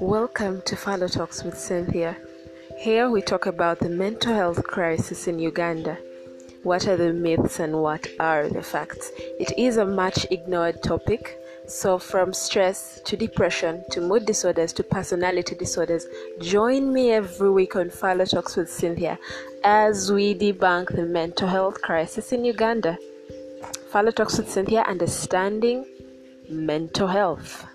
Welcome to Philo Talks with Cynthia. Here we talk about the mental health crisis in Uganda. What are the myths and what are the facts? It is a much ignored topic. So, from stress to depression to mood disorders to personality disorders, join me every week on Philo Talks with Cynthia as we debunk the mental health crisis in Uganda. Philo Talks with Cynthia, understanding mental health.